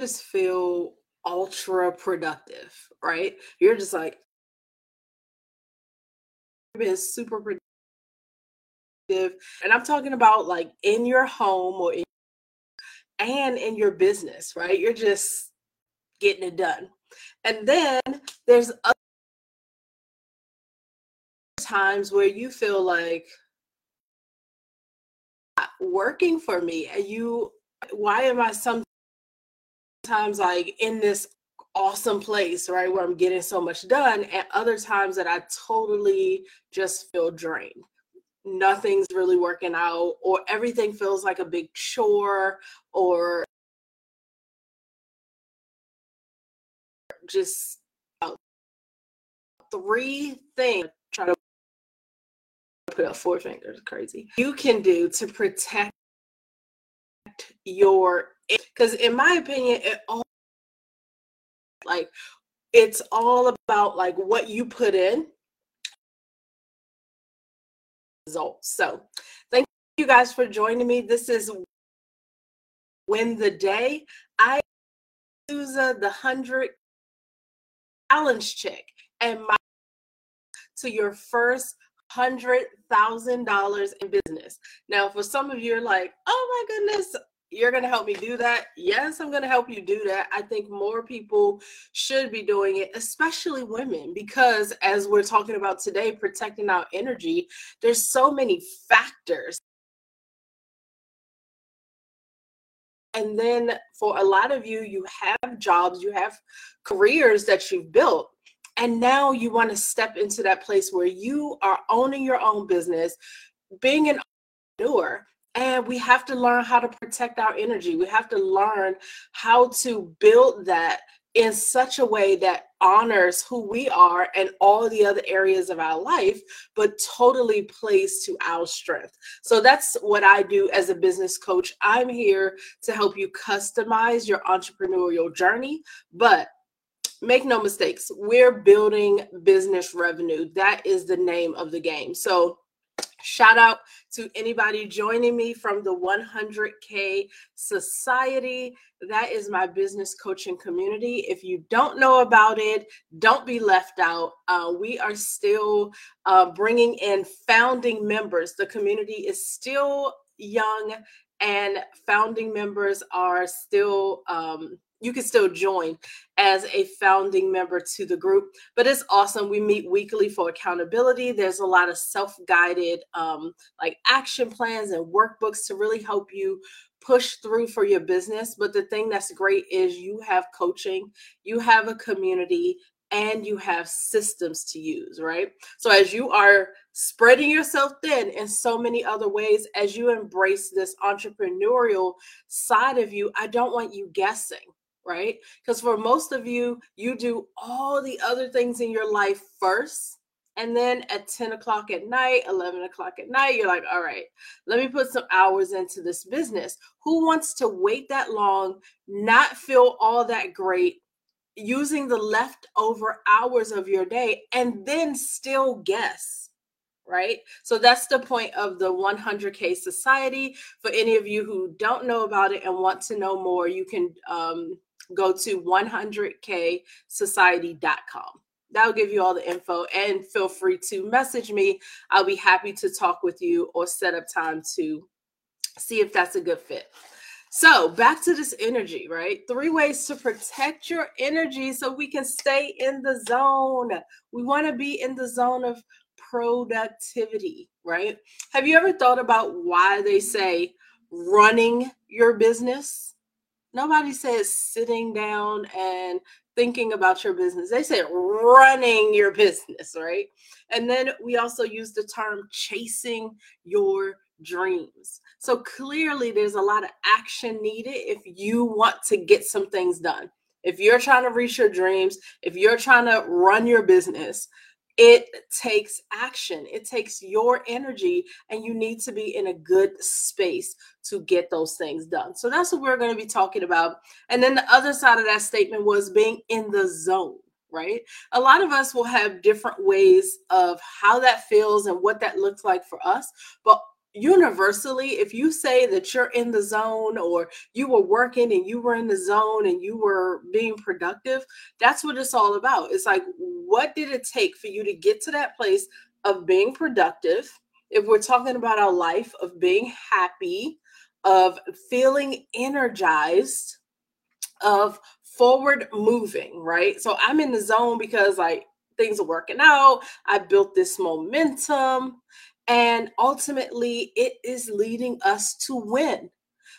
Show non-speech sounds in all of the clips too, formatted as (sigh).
just feel ultra productive, right? You're just like being super productive. And I'm talking about like in your home or in, and in your business, right? You're just getting it done. And then there's other times where you feel like working for me and you why am I sometimes like in this awesome place, right, where I'm getting so much done, and other times that I totally just feel drained. Nothing's really working out, or everything feels like a big chore, or just uh, three things. Try to put up four fingers, crazy. You can do to protect your because in my opinion it all like it's all about like what you put in results. So thank you guys for joining me. This is win the day. I use the 100 challenge chick and my to your first hundred thousand dollars in business. Now, for some of you, are like, oh my goodness, you're going to help me do that. Yes, I'm going to help you do that. I think more people should be doing it, especially women, because as we're talking about today, protecting our energy, there's so many factors. And then for a lot of you, you have jobs, you have careers that you've built. And now you want to step into that place where you are owning your own business, being an entrepreneur and we have to learn how to protect our energy. We have to learn how to build that in such a way that honors who we are and all the other areas of our life, but totally plays to our strength. So that's what I do as a business coach. I'm here to help you customize your entrepreneurial journey, but make no mistakes, we're building business revenue. That is the name of the game. So Shout out to anybody joining me from the 100K Society. That is my business coaching community. If you don't know about it, don't be left out. Uh, we are still uh, bringing in founding members. The community is still young, and founding members are still. Um, you can still join as a founding member to the group but it's awesome. We meet weekly for accountability. There's a lot of self-guided um, like action plans and workbooks to really help you push through for your business but the thing that's great is you have coaching you have a community and you have systems to use, right? So as you are spreading yourself thin in so many other ways, as you embrace this entrepreneurial side of you, I don't want you guessing right? Because for most of you, you do all the other things in your life first. And then at 10 o'clock at night, 11 o'clock at night, you're like, all right, let me put some hours into this business. Who wants to wait that long, not feel all that great, using the leftover hours of your day, and then still guess? right? So that's the point of the 100K Society. For any of you who don't know about it and want to know more, you can um, go to 100ksociety.com. That'll give you all the info and feel free to message me. I'll be happy to talk with you or set up time to see if that's a good fit. So, back to this energy, right? Three ways to protect your energy so we can stay in the zone. We want to be in the zone of productivity, right? Have you ever thought about why they say running your business? Nobody says sitting down and thinking about your business. They say running your business, right? And then we also use the term chasing your dreams. So clearly, there's a lot of action needed if you want to get some things done. If you're trying to reach your dreams, if you're trying to run your business, it takes action it takes your energy and you need to be in a good space to get those things done. So that's what we're going to be talking about. And then the other side of that statement was being in the zone right? A lot of us will have different ways of how that feels and what that looks like for us but universally, if you say that you're in the zone or you were working and you were in the zone and you were being productive, that's what it's all about. It's like, what did it take for you to get to that place of being productive? If we're talking about our life, of being happy, of feeling energized, of forward moving, right? So I'm in the zone because like things are working out. I built this momentum. And ultimately, it is leading us to win.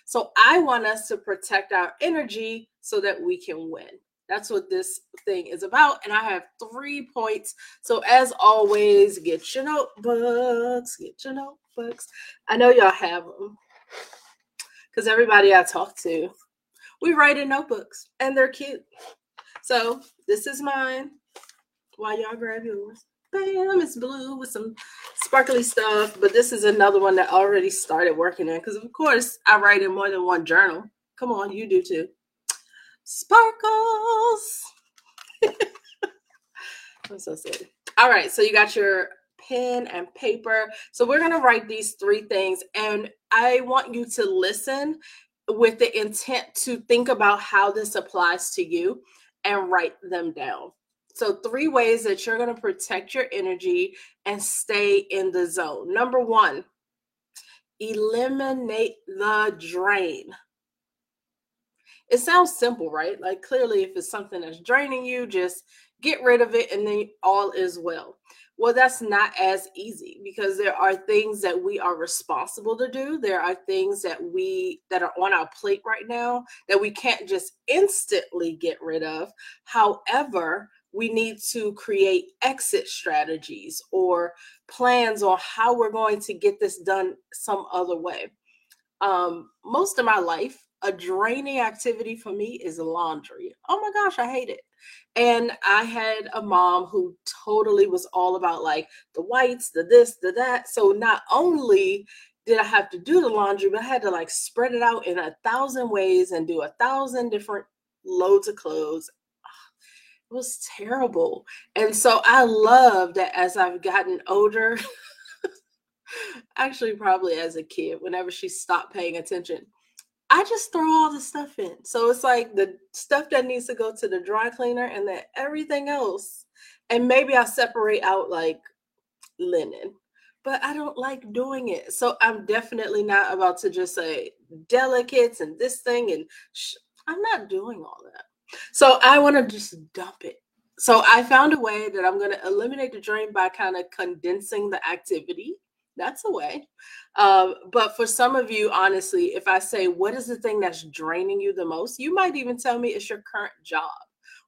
So I want us to protect our energy so that we can win. That's what this thing is about. And I have three points. So, as always, get your notebooks, get your notebooks. I know y'all have them because everybody I talk to, we write in notebooks and they're cute. So, this is mine while y'all grab yours bam, it's blue with some sparkly stuff. But this is another one that already started working in because, of course, I write in more than one journal. Come on, you do too. Sparkles. (laughs) I'm so silly. All right, so you got your pen and paper. So we're going to write these three things, and I want you to listen with the intent to think about how this applies to you and write them down. So, three ways that you're going to protect your energy and stay in the zone. Number one, eliminate the drain. It sounds simple, right? Like, clearly, if it's something that's draining you, just get rid of it and then all is well. Well, that's not as easy because there are things that we are responsible to do. There are things that we that are on our plate right now that we can't just instantly get rid of. However, we need to create exit strategies or plans on how we're going to get this done some other way. Um, most of my life, a draining activity for me is laundry. Oh my gosh, I hate it. And I had a mom who totally was all about like the whites, the this, the that. So not only did I have to do the laundry, but I had to like spread it out in a thousand ways and do a thousand different loads of clothes was terrible. And so I love that as I've gotten older, (laughs) actually, probably as a kid, whenever she stopped paying attention, I just throw all the stuff in. So it's like the stuff that needs to go to the dry cleaner and then everything else. And maybe I'll separate out like linen, but I don't like doing it. So I'm definitely not about to just say delicates and this thing. And sh- I'm not doing all that. So I want to just dump it. So I found a way that I'm going to eliminate the drain by kind of condensing the activity. That's a way. Um, but for some of you, honestly, if I say, what is the thing that's draining you the most? You might even tell me it's your current job.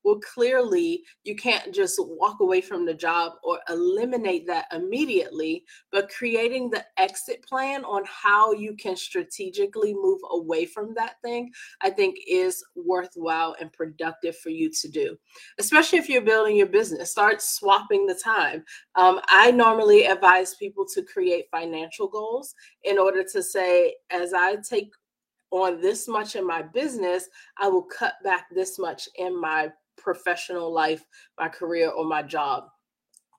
Well, clearly, you can't just walk away from the job or eliminate that immediately, but creating the exit plan on how you can strategically move away from that thing, I think is worthwhile and productive for you to do, especially if you're building your business. Start swapping the time. Um, I normally advise people to create financial goals in order to say, as I take on this much in my business, I will cut back this much in my professional life, my career, or my job.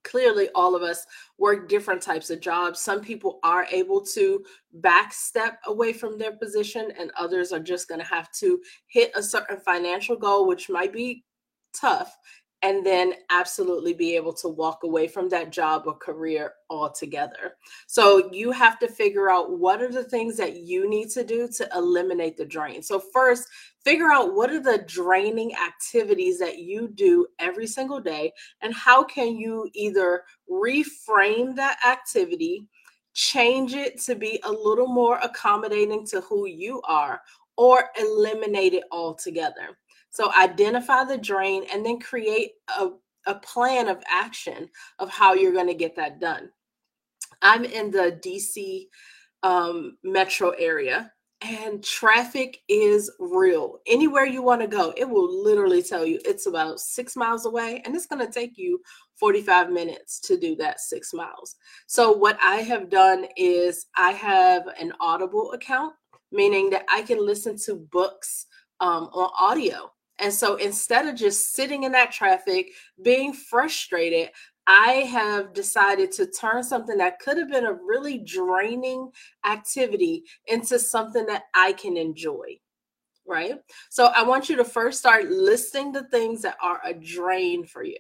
Clearly, all of us work different types of jobs. Some people are able to backstep away from their position, and others are just going to have to hit a certain financial goal, which might be tough and then absolutely be able to walk away from that job or career altogether. So you have to figure out what are the things that you need to do to eliminate the drain. So first, figure out what are the draining activities that you do every single day and how can you either reframe that activity, change it to be a little more accommodating to who you are or eliminate it altogether. So identify the drain and then create a, a plan of action of how you're going to get that done. I'm in the DC um, metro area and traffic is real. Anywhere you want to go, it will literally tell you it's about six miles away and it's going to take you 45 minutes to do that six miles. So, what I have done is I have an Audible account, meaning that I can listen to books um, on audio. And so instead of just sitting in that traffic, being frustrated, I have decided to turn something that could have been a really draining activity into something that I can enjoy. Right. So I want you to first start listing the things that are a drain for you.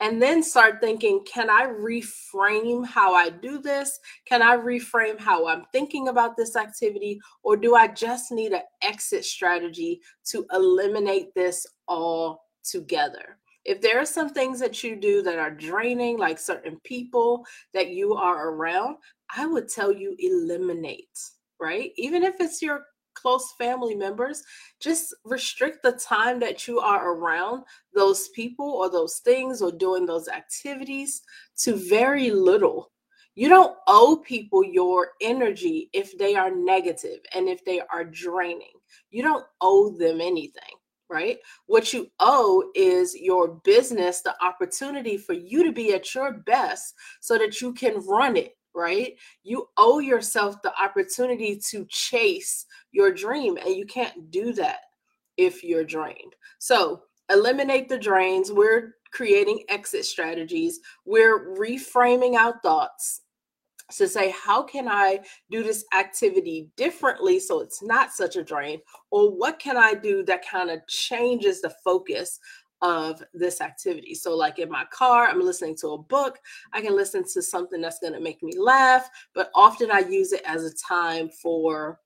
And then start thinking, can I reframe how I do this? Can I reframe how I'm thinking about this activity? Or do I just need an exit strategy to eliminate this all together? if there are some things that you do that are draining, like certain people that you are around, I would tell you eliminate, right? Even if it's your close family members, just restrict the time that you are around those people or those things or doing those activities to very little. You don't owe people your energy if they are negative and if they are draining. You don't owe them anything right? What you owe is your business the opportunity for you to be at your best so that you can run it, right? You owe yourself the opportunity to chase your dream, and you can't do that if you're drained. So, eliminate the drains. We're creating exit strategies, we're reframing our thoughts to say how can i do this activity differently so it's not such a drain or what can i do that kind of changes the focus of this activity. So like in my car i'm listening to a book i can listen to something that's going to make me laugh but often i use it as a time for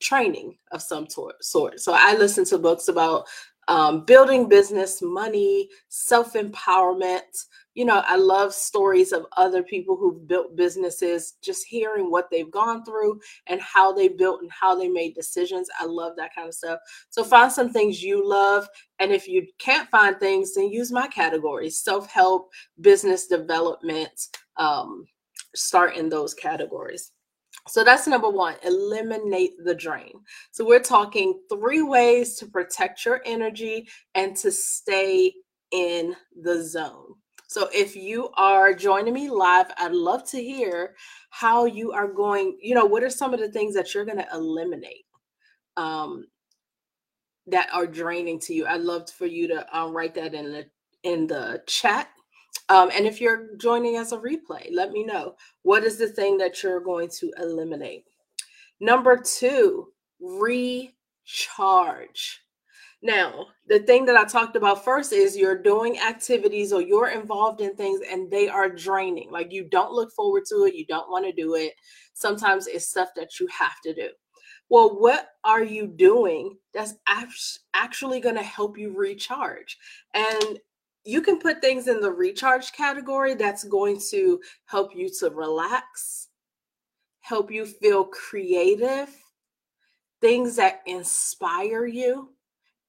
training of some sort. So i listen to books about um, building business money self-empowerment you know, I love stories of other people who've built businesses, just hearing what they've gone through and how they built and how they made decisions. I love that kind of stuff. So find some things you love. And if you can't find things, then use my categories self help, business development, um, start in those categories. So that's number one, eliminate the drain. So we're talking three ways to protect your energy and to stay in the zone. So if you are joining me live, I'd love to hear how you are going, you know, what are some of the things that you're going to eliminate um, that are draining to you? I'd love for you to um, write that in the in the chat. Um, and if you're joining as a replay, let me know what is the thing that you're going to eliminate. Number two, recharge. Now, the thing that I talked about first is you're doing activities or you're involved in things and they are draining. Like you don't look forward to it, you don't want to do it. Sometimes it's stuff that you have to do. Well, what are you doing that's actually going to help you recharge? And you can put things in the recharge category that's going to help you to relax, help you feel creative, things that inspire you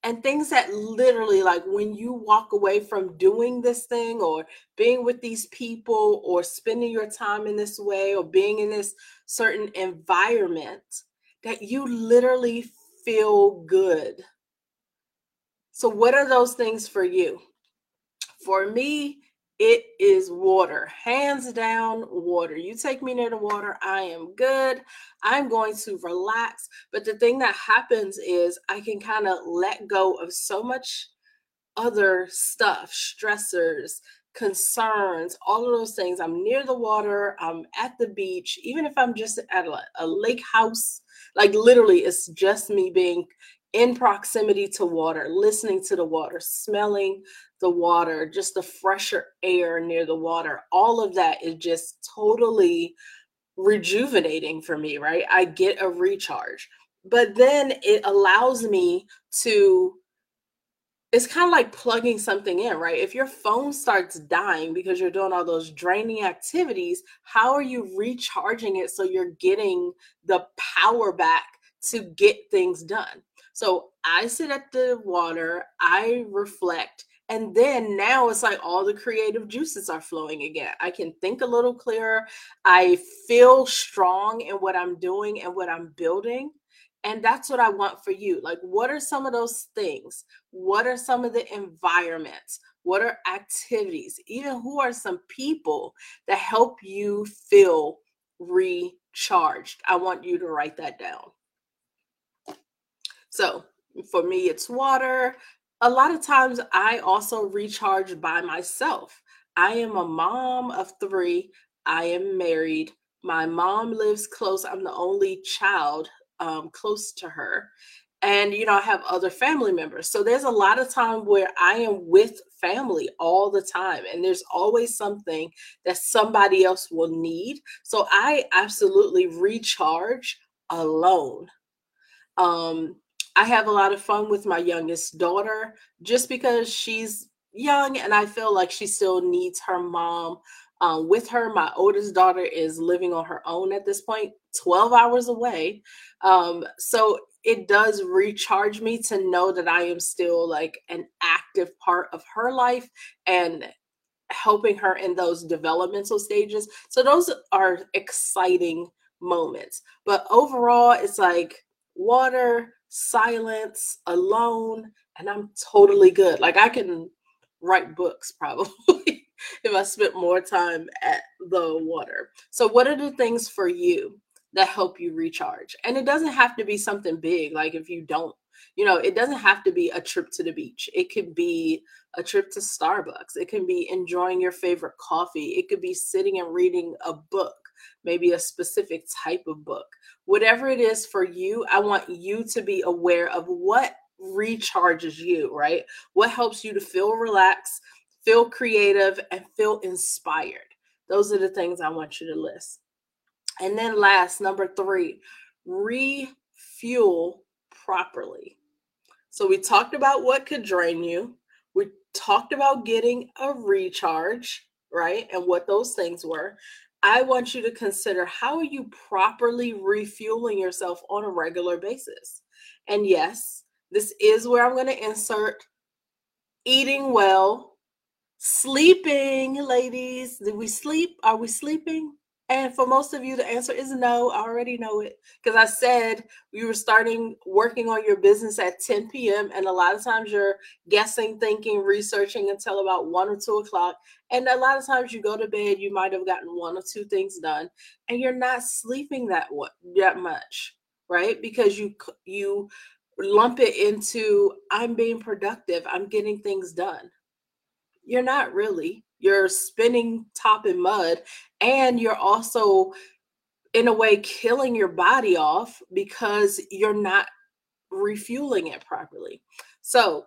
and things that literally like when you walk away from doing this thing or being with these people or spending your time in this way or being in this certain environment that you literally feel good. So what are those things for you for me it is water, hands down water. You take me near the water, I am good. I'm going to relax. But the thing that happens is I can kind of let go of so much other stuff, stressors, concerns, all of those things. I'm near the water, I'm at the beach, even if I'm just at a, a lake house, like literally, it's just me being in proximity to water, listening to the water, smelling the water, just the fresher air near the water, all of that is just totally rejuvenating for me, right? I get a recharge. But then it allows me to it's kind of like plugging something in, right? If your phone starts dying because you're doing all those draining activities, how are you recharging it so you're getting the power back to get things done? So I sit at the water, I reflect, and then now it's like all the creative juices are flowing again. I can think a little clearer. I feel strong in what I'm doing and what I'm building. And that's what I want for you. Like, what are some of those things? What are some of the environments? What are activities? Even who are some people that help you feel recharged? I want you to write that down. So, for me, it's water a lot of times I also recharge by myself. I am a mom of three. I am married. My mom lives close. I'm the only child um, close to her. And, you know, I have other family members. So there's a lot of time where I am with family all the time. And there's always something that somebody else will need. So I absolutely recharge alone. Um, I have a lot of fun with my youngest daughter just because she's young and I feel like she still needs her mom um, with her. My oldest daughter is living on her own at this point, 12 hours away. Um, so it does recharge me to know that I am still like an active part of her life and helping her in those developmental stages. So those are exciting moments. But overall, it's like water, silence, alone, and I'm totally good. Like I can write books (laughs) probably if I spent more time at the water. So, what are the things for you that help you recharge? And it doesn't have to be something big, like if you don't, you know, it doesn't have to be a trip to the beach. It could be a trip to Starbucks. It can be enjoying your favorite coffee. It could be sitting and reading a book, maybe a specific type of book. Whatever it is for you, I want you to be aware of what recharges you, right? What helps you to feel relaxed, feel creative, and feel inspired? Those are the things I want you to list. And then, last, number three, refuel properly. So, we talked about what could drain you. We talked about getting a recharge, right? And what those things were. I want you to consider how are you properly refueling yourself on a regular basis? And yes, this is where I'm going to insert eating well, sleeping, ladies. Did we sleep? Are we sleeping? And for most of you, the answer is no. I already know it because I said you were starting working on your business at 10 p.m. And a lot of times you're guessing, thinking, researching until about one or two o'clock. And a lot of times you go to bed, you might have gotten one or two things done, and you're not sleeping that that much, right? Because you you lump it into I'm being productive, I'm getting things done. You're not really. You're spinning top in mud, and you're also, in a way, killing your body off because you're not refueling it properly. So,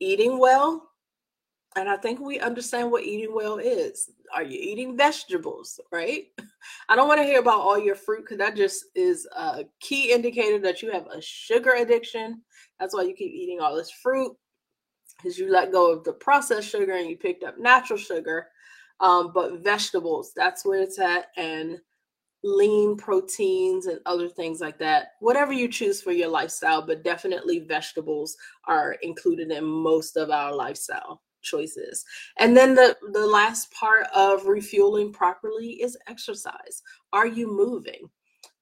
eating well, and I think we understand what eating well is. Are you eating vegetables, right? (laughs) I don't want to hear about all your fruit because that just is a key indicator that you have a sugar addiction. That's why you keep eating all this fruit because you let go of the processed sugar and you picked up natural sugar. Um, but vegetables, that's where it's at. And lean proteins and other things like that. Whatever you choose for your lifestyle, but definitely vegetables are included in most of our lifestyle choices. And then the the last part of refueling properly is exercise. Are you moving?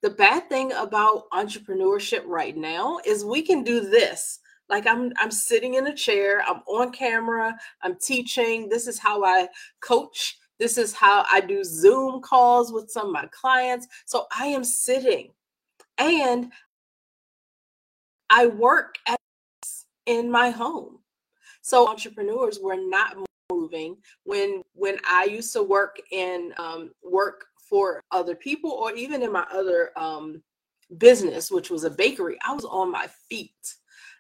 The bad thing about entrepreneurship right now is we can do this. Like I'm I'm sitting in a chair, I'm on camera, I'm teaching. This is how I coach. This is how I do Zoom calls with some of my clients. So I am sitting and I work at in my home so entrepreneurs were not moving when when I used to work in um, work for other people or even in my other um, business, which was a bakery. I was on my feet.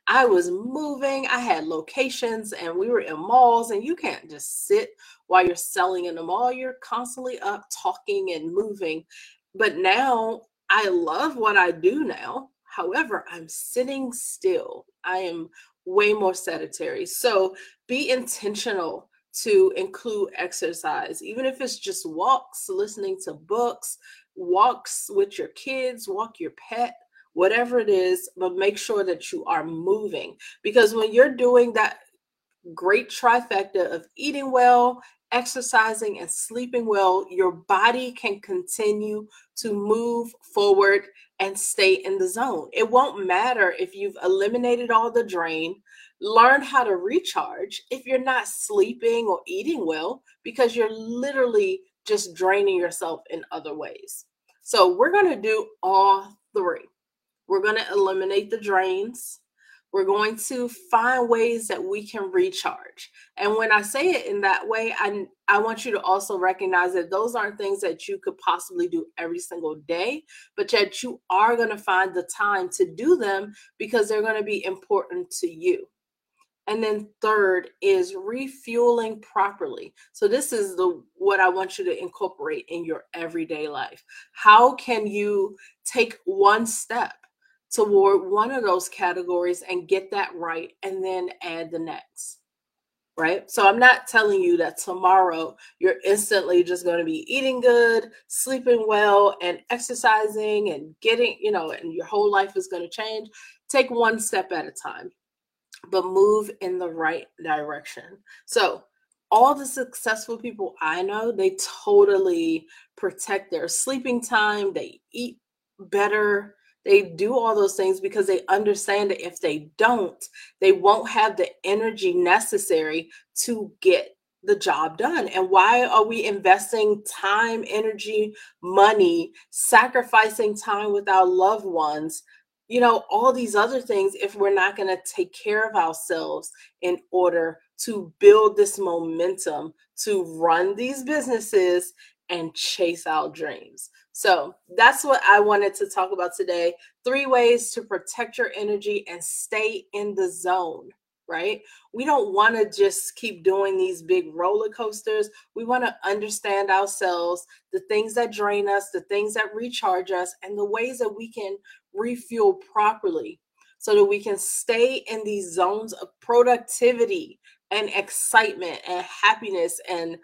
I was moving. I had locations and we were in malls, and you can't just sit while you're selling in the mall. You're constantly up talking and moving. But now I love what I do now. However, I'm sitting still. I am way more sedentary. So be intentional to include exercise, even if it's just walks, listening to books, walks with your kids, walk your pet, whatever it is, but make sure that you are moving. Because when you're doing that great trifecta of eating well, exercising, and sleeping well, your body can continue to move forward and stay in the zone. It won't matter if you've eliminated all the drain, learned how to recharge if you're not sleeping or eating well, because you're literally just draining yourself in other ways. So, we're going to do all three. We're going to eliminate the drains. We're going to find ways that we can recharge. And when I say it in that way, I, I want you to also recognize that those aren't things that you could possibly do every single day, but that you are going to find the time to do them because they're going to be important to you. And then third is refueling properly. So this is the what I want you to incorporate in your everyday life. How can you take one step toward one of those categories and get that right and then add the next? Right? So I'm not telling you that tomorrow you're instantly just going to be eating good, sleeping well and exercising and getting, you know, and your whole life is going to change. Take one step at a time but move in the right direction. So, all the successful people I know, they totally protect their sleeping time, they eat better, they do all those things because they understand that if they don't, they won't have the energy necessary to get the job done. And why are we investing time, energy, money, sacrificing time with our loved ones you know, all these other things if we're not going to take care of ourselves in order to build this momentum to run these businesses and chase our dreams. So that's what I wanted to talk about today. Three ways to protect your energy and stay in the zone right? We don't want to just keep doing these big roller coasters. We want to understand ourselves, the things that drain us, the things that recharge us, and the ways that we can refuel properly so that we can stay in these zones of productivity and excitement and happiness and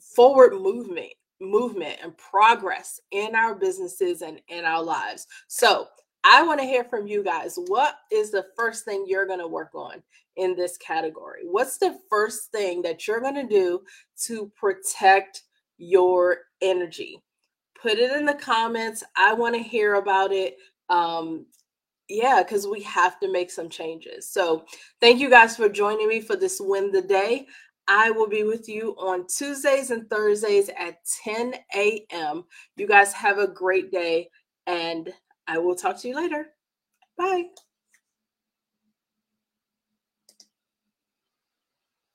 forward movement movement and progress in our businesses and in our lives. So, I want to hear from you guys. What is the first thing you're going to work on in this category? What's the first thing that you're going to do to protect your energy? Put it in the comments. I want to hear about it. Um, yeah, because we have to make some changes. So, thank you guys for joining me for this Win the Day. I will be with you on Tuesdays and Thursdays at 10 a.m. You guys have a great day and I will talk to you later. Bye.